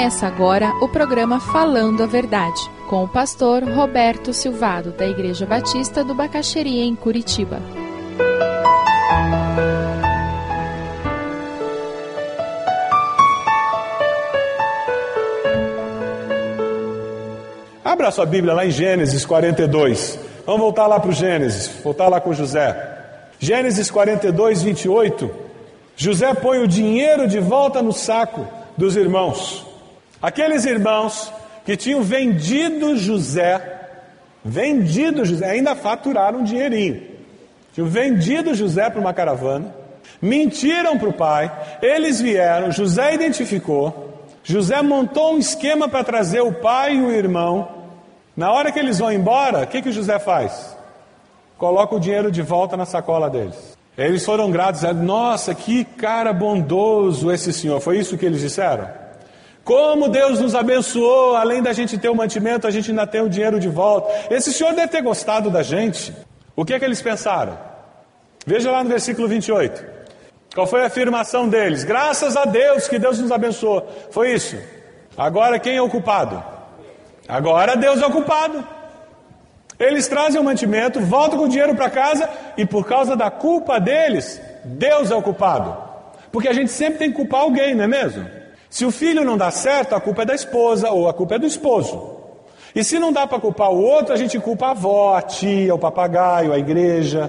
Começa agora o programa Falando a Verdade, com o pastor Roberto Silvado, da Igreja Batista do Bacaxeria, em Curitiba. Abra sua Bíblia lá em Gênesis 42. Vamos voltar lá para o Gênesis, voltar lá com José. Gênesis 42, 28. José põe o dinheiro de volta no saco dos irmãos. Aqueles irmãos que tinham vendido José, vendido José, ainda faturaram um dinheirinho. Tinham vendido José para uma caravana, mentiram para o pai, eles vieram, José identificou, José montou um esquema para trazer o pai e o irmão. Na hora que eles vão embora, o que, que José faz? Coloca o dinheiro de volta na sacola deles. Eles foram gratos, dizendo, nossa, que cara bondoso esse senhor. Foi isso que eles disseram? Como Deus nos abençoou, além da gente ter o mantimento, a gente ainda tem o dinheiro de volta. Esse senhor deve ter gostado da gente. O que é que eles pensaram? Veja lá no versículo 28. Qual foi a afirmação deles? Graças a Deus que Deus nos abençoou. Foi isso. Agora quem é o culpado? Agora Deus é o culpado. Eles trazem o mantimento, voltam com o dinheiro para casa e por causa da culpa deles, Deus é o culpado. Porque a gente sempre tem que culpar alguém, não é mesmo? Se o filho não dá certo, a culpa é da esposa ou a culpa é do esposo. E se não dá para culpar o outro, a gente culpa a avó, a tia, o papagaio, a igreja,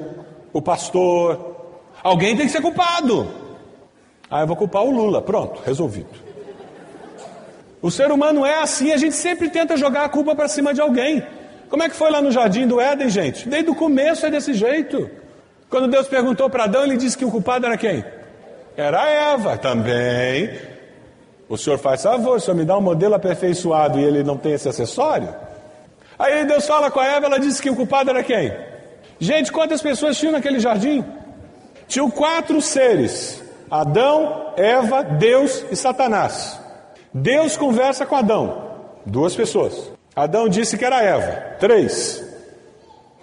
o pastor. Alguém tem que ser culpado. Ah, eu vou culpar o Lula. Pronto, resolvido. O ser humano é assim, a gente sempre tenta jogar a culpa para cima de alguém. Como é que foi lá no jardim do Éden, gente? Desde o começo é desse jeito. Quando Deus perguntou para Adão, ele disse que o culpado era quem? Era Eva também. O senhor faz favor, o senhor me dá um modelo aperfeiçoado e ele não tem esse acessório? Aí Deus fala com a Eva, ela disse que o culpado era quem? Gente, quantas pessoas tinham naquele jardim? Tinham quatro seres: Adão, Eva, Deus e Satanás. Deus conversa com Adão, duas pessoas. Adão disse que era Eva, três.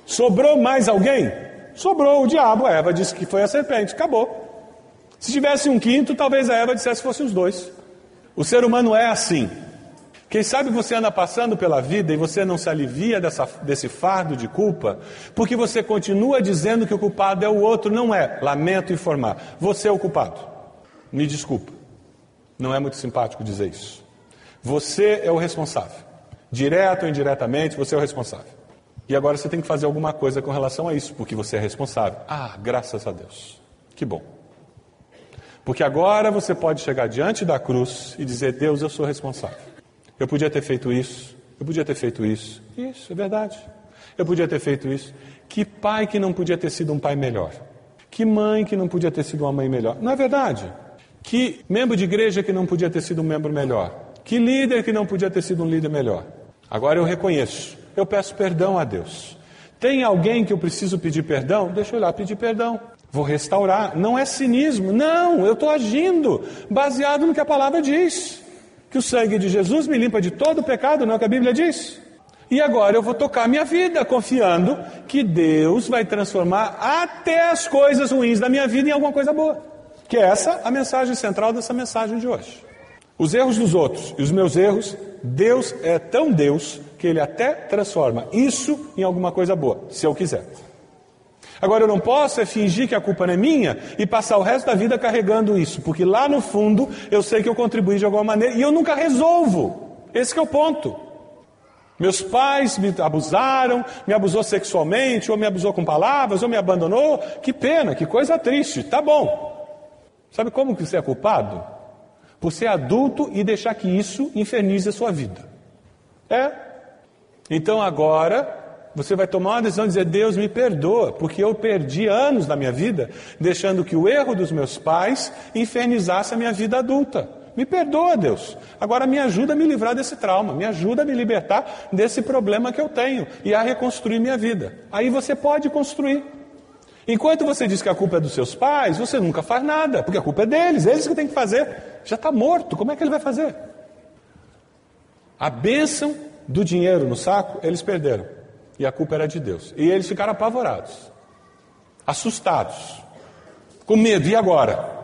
Sobrou mais alguém? Sobrou o diabo, a Eva disse que foi a serpente, acabou. Se tivesse um quinto, talvez a Eva dissesse que fossem os dois. O ser humano é assim. Quem sabe você anda passando pela vida e você não se alivia dessa, desse fardo de culpa, porque você continua dizendo que o culpado é o outro, não é. Lamento informar. Você é o culpado. Me desculpa. Não é muito simpático dizer isso. Você é o responsável. Direto ou indiretamente, você é o responsável. E agora você tem que fazer alguma coisa com relação a isso, porque você é responsável. Ah, graças a Deus. Que bom. Porque agora você pode chegar diante da cruz e dizer: Deus, eu sou responsável. Eu podia ter feito isso, eu podia ter feito isso. Isso, é verdade. Eu podia ter feito isso. Que pai que não podia ter sido um pai melhor? Que mãe que não podia ter sido uma mãe melhor? Não é verdade? Que membro de igreja que não podia ter sido um membro melhor? Que líder que não podia ter sido um líder melhor? Agora eu reconheço, eu peço perdão a Deus. Tem alguém que eu preciso pedir perdão? Deixa eu lá pedir perdão. Vou restaurar. Não é cinismo. Não, eu estou agindo baseado no que a palavra diz. Que o sangue de Jesus me limpa de todo o pecado, não é o que a Bíblia diz? E agora eu vou tocar minha vida confiando que Deus vai transformar até as coisas ruins da minha vida em alguma coisa boa. Que é essa a mensagem central dessa mensagem de hoje. Os erros dos outros e os meus erros, Deus é tão Deus que ele até transforma isso em alguma coisa boa, se eu quiser. Agora eu não posso é fingir que a culpa não é minha e passar o resto da vida carregando isso, porque lá no fundo eu sei que eu contribuí de alguma maneira e eu nunca resolvo. Esse é o ponto. Meus pais me abusaram, me abusou sexualmente, ou me abusou com palavras, ou me abandonou. Que pena, que coisa triste. Tá bom. Sabe como que você é culpado? Por ser adulto e deixar que isso infernize a sua vida. É. Então agora você vai tomar uma decisão e dizer: Deus me perdoa, porque eu perdi anos da minha vida deixando que o erro dos meus pais infernizasse a minha vida adulta. Me perdoa, Deus. Agora me ajuda a me livrar desse trauma, me ajuda a me libertar desse problema que eu tenho e a reconstruir minha vida. Aí você pode construir. Enquanto você diz que a culpa é dos seus pais, você nunca faz nada, porque a culpa é deles, eles que têm que fazer. Já está morto, como é que ele vai fazer? A bênção do dinheiro no saco, eles perderam. E a culpa era de Deus. E eles ficaram apavorados, assustados, com medo. E agora?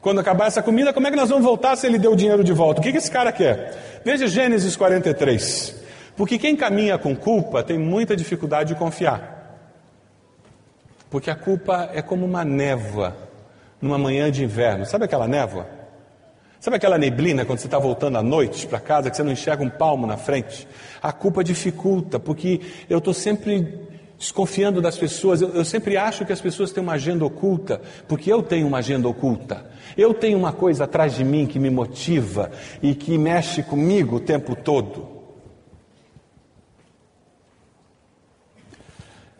Quando acabar essa comida, como é que nós vamos voltar se ele deu o dinheiro de volta? O que, que esse cara quer? Veja Gênesis 43. Porque quem caminha com culpa tem muita dificuldade de confiar. Porque a culpa é como uma névoa numa manhã de inverno. Sabe aquela névoa? Sabe aquela neblina quando você está voltando à noite para casa que você não enxerga um palmo na frente? A culpa dificulta, porque eu estou sempre desconfiando das pessoas. Eu, eu, sempre acho que as pessoas têm uma agenda oculta, porque eu tenho uma agenda oculta. Eu tenho uma coisa atrás de mim que me motiva e que mexe comigo o tempo todo.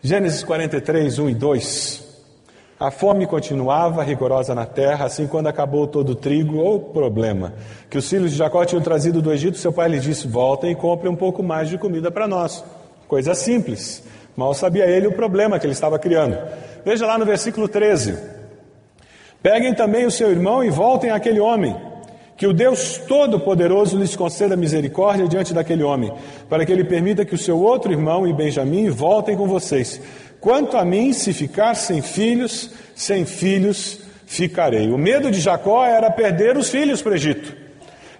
Gênesis 43, 1 e 2. A fome continuava rigorosa na terra, assim quando acabou todo o trigo, ou problema, que os filhos de Jacó tinham trazido do Egito, seu pai lhe disse: Voltem e comprem um pouco mais de comida para nós. Coisa simples. Mal sabia ele o problema que ele estava criando. Veja lá no versículo 13: Peguem também o seu irmão e voltem àquele homem, que o Deus Todo-Poderoso lhes conceda misericórdia diante daquele homem, para que ele permita que o seu outro irmão e Benjamim voltem com vocês. Quanto a mim, se ficar sem filhos, sem filhos ficarei. O medo de Jacó era perder os filhos para o Egito.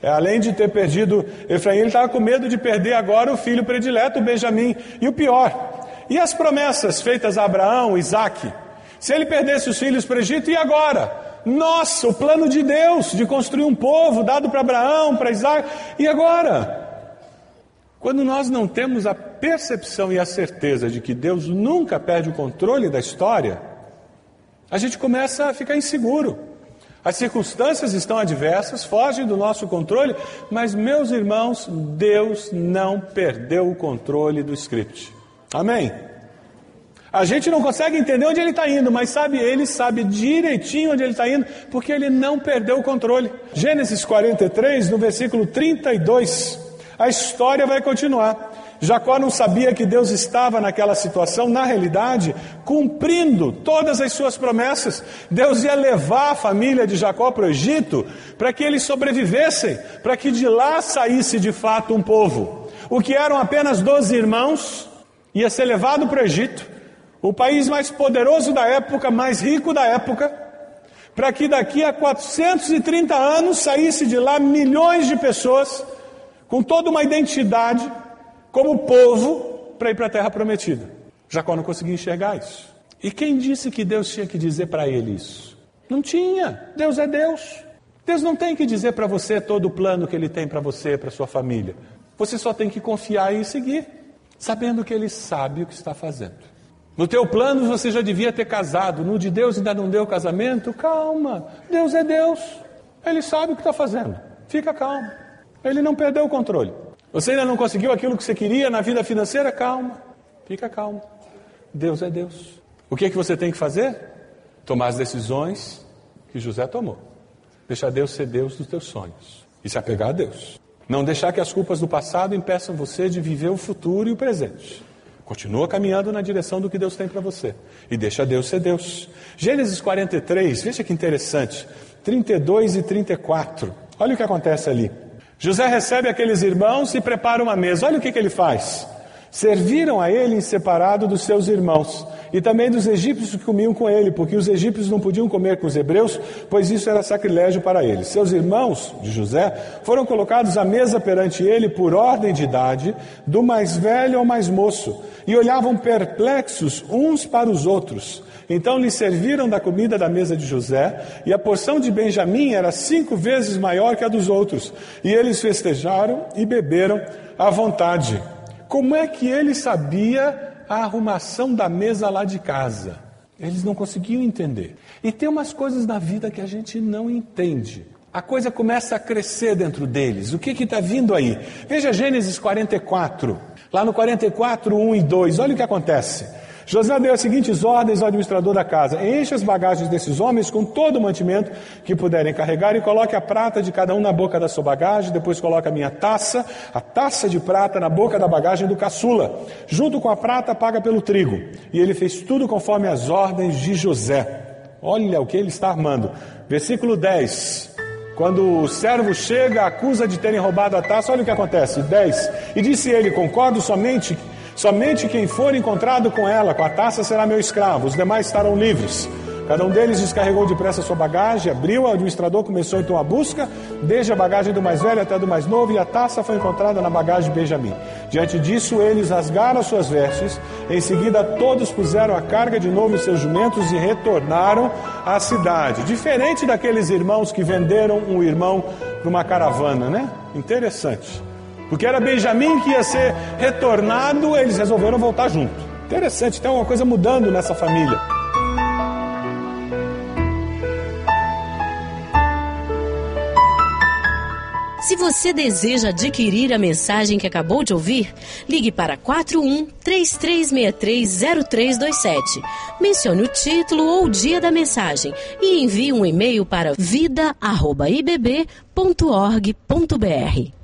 É, além de ter perdido Efraim, ele estava com medo de perder agora o filho predileto, Benjamim. E o pior, e as promessas feitas a Abraão, Isaac? Se ele perdesse os filhos para o Egito, e agora? Nossa, o plano de Deus de construir um povo dado para Abraão, para Isaac, e agora? Quando nós não temos a percepção e a certeza de que Deus nunca perde o controle da história, a gente começa a ficar inseguro. As circunstâncias estão adversas, fogem do nosso controle, mas, meus irmãos, Deus não perdeu o controle do script. Amém? A gente não consegue entender onde ele está indo, mas sabe, ele sabe direitinho onde ele está indo, porque ele não perdeu o controle. Gênesis 43, no versículo 32, a história vai continuar. Jacó não sabia que Deus estava naquela situação, na realidade, cumprindo todas as suas promessas. Deus ia levar a família de Jacó para o Egito para que eles sobrevivessem, para que de lá saísse de fato um povo. O que eram apenas 12 irmãos, ia ser levado para o Egito, o país mais poderoso da época, mais rico da época, para que daqui a 430 anos saísse de lá milhões de pessoas com toda uma identidade como povo para ir para a terra prometida. Jacó não conseguia enxergar isso. E quem disse que Deus tinha que dizer para ele isso? Não tinha. Deus é Deus. Deus não tem que dizer para você todo o plano que ele tem para você, para sua família. Você só tem que confiar e seguir sabendo que Ele sabe o que está fazendo. No teu plano você já devia ter casado, no de Deus ainda não deu casamento? Calma, Deus é Deus, Ele sabe o que está fazendo, fica calmo, Ele não perdeu o controle. Você ainda não conseguiu aquilo que você queria na vida financeira? Calma, fica calmo, Deus é Deus. O que, é que você tem que fazer? Tomar as decisões que José tomou. Deixar Deus ser Deus dos teus sonhos e se apegar a Deus. Não deixar que as culpas do passado impeçam você de viver o futuro e o presente. Continua caminhando na direção do que Deus tem para você. E deixa Deus ser Deus. Gênesis 43, veja que interessante. 32 e 34. Olha o que acontece ali. José recebe aqueles irmãos e prepara uma mesa. Olha o que, que ele faz. Serviram a ele em separado dos seus irmãos e também dos egípcios que comiam com ele, porque os egípcios não podiam comer com os hebreus, pois isso era sacrilégio para eles. Seus irmãos de José foram colocados à mesa perante ele por ordem de idade, do mais velho ao mais moço, e olhavam perplexos uns para os outros. Então lhe serviram da comida da mesa de José, e a porção de Benjamim era cinco vezes maior que a dos outros. E eles festejaram e beberam à vontade. Como é que ele sabia a arrumação da mesa lá de casa. Eles não conseguiam entender. E tem umas coisas na vida que a gente não entende. A coisa começa a crescer dentro deles. O que está vindo aí? Veja Gênesis 44. Lá no 44, 1 e 2, olha o que acontece. José deu as seguintes ordens ao administrador da casa: enche as bagagens desses homens com todo o mantimento que puderem carregar e coloque a prata de cada um na boca da sua bagagem. Depois coloque a minha taça, a taça de prata, na boca da bagagem do caçula. Junto com a prata, paga pelo trigo. E ele fez tudo conforme as ordens de José. Olha o que ele está armando. Versículo 10. Quando o servo chega, acusa de terem roubado a taça, olha o que acontece. 10. E disse ele: Concordo somente Somente quem for encontrado com ela, com a taça, será meu escravo, os demais estarão livres. Cada um deles descarregou depressa sua bagagem, abriu, o administrador começou então a busca, desde a bagagem do mais velho até do mais novo, e a taça foi encontrada na bagagem de Benjamim. Diante disso, eles rasgaram suas vestes, em seguida todos puseram a carga de novo em seus jumentos e retornaram à cidade. Diferente daqueles irmãos que venderam um irmão para uma caravana, né? Interessante. Porque era Benjamim que ia ser retornado, eles resolveram voltar junto. Interessante, tem uma coisa mudando nessa família. Se você deseja adquirir a mensagem que acabou de ouvir, ligue para 41 33630327. Mencione o título ou o dia da mensagem e envie um e-mail para vida@ibb.org.br.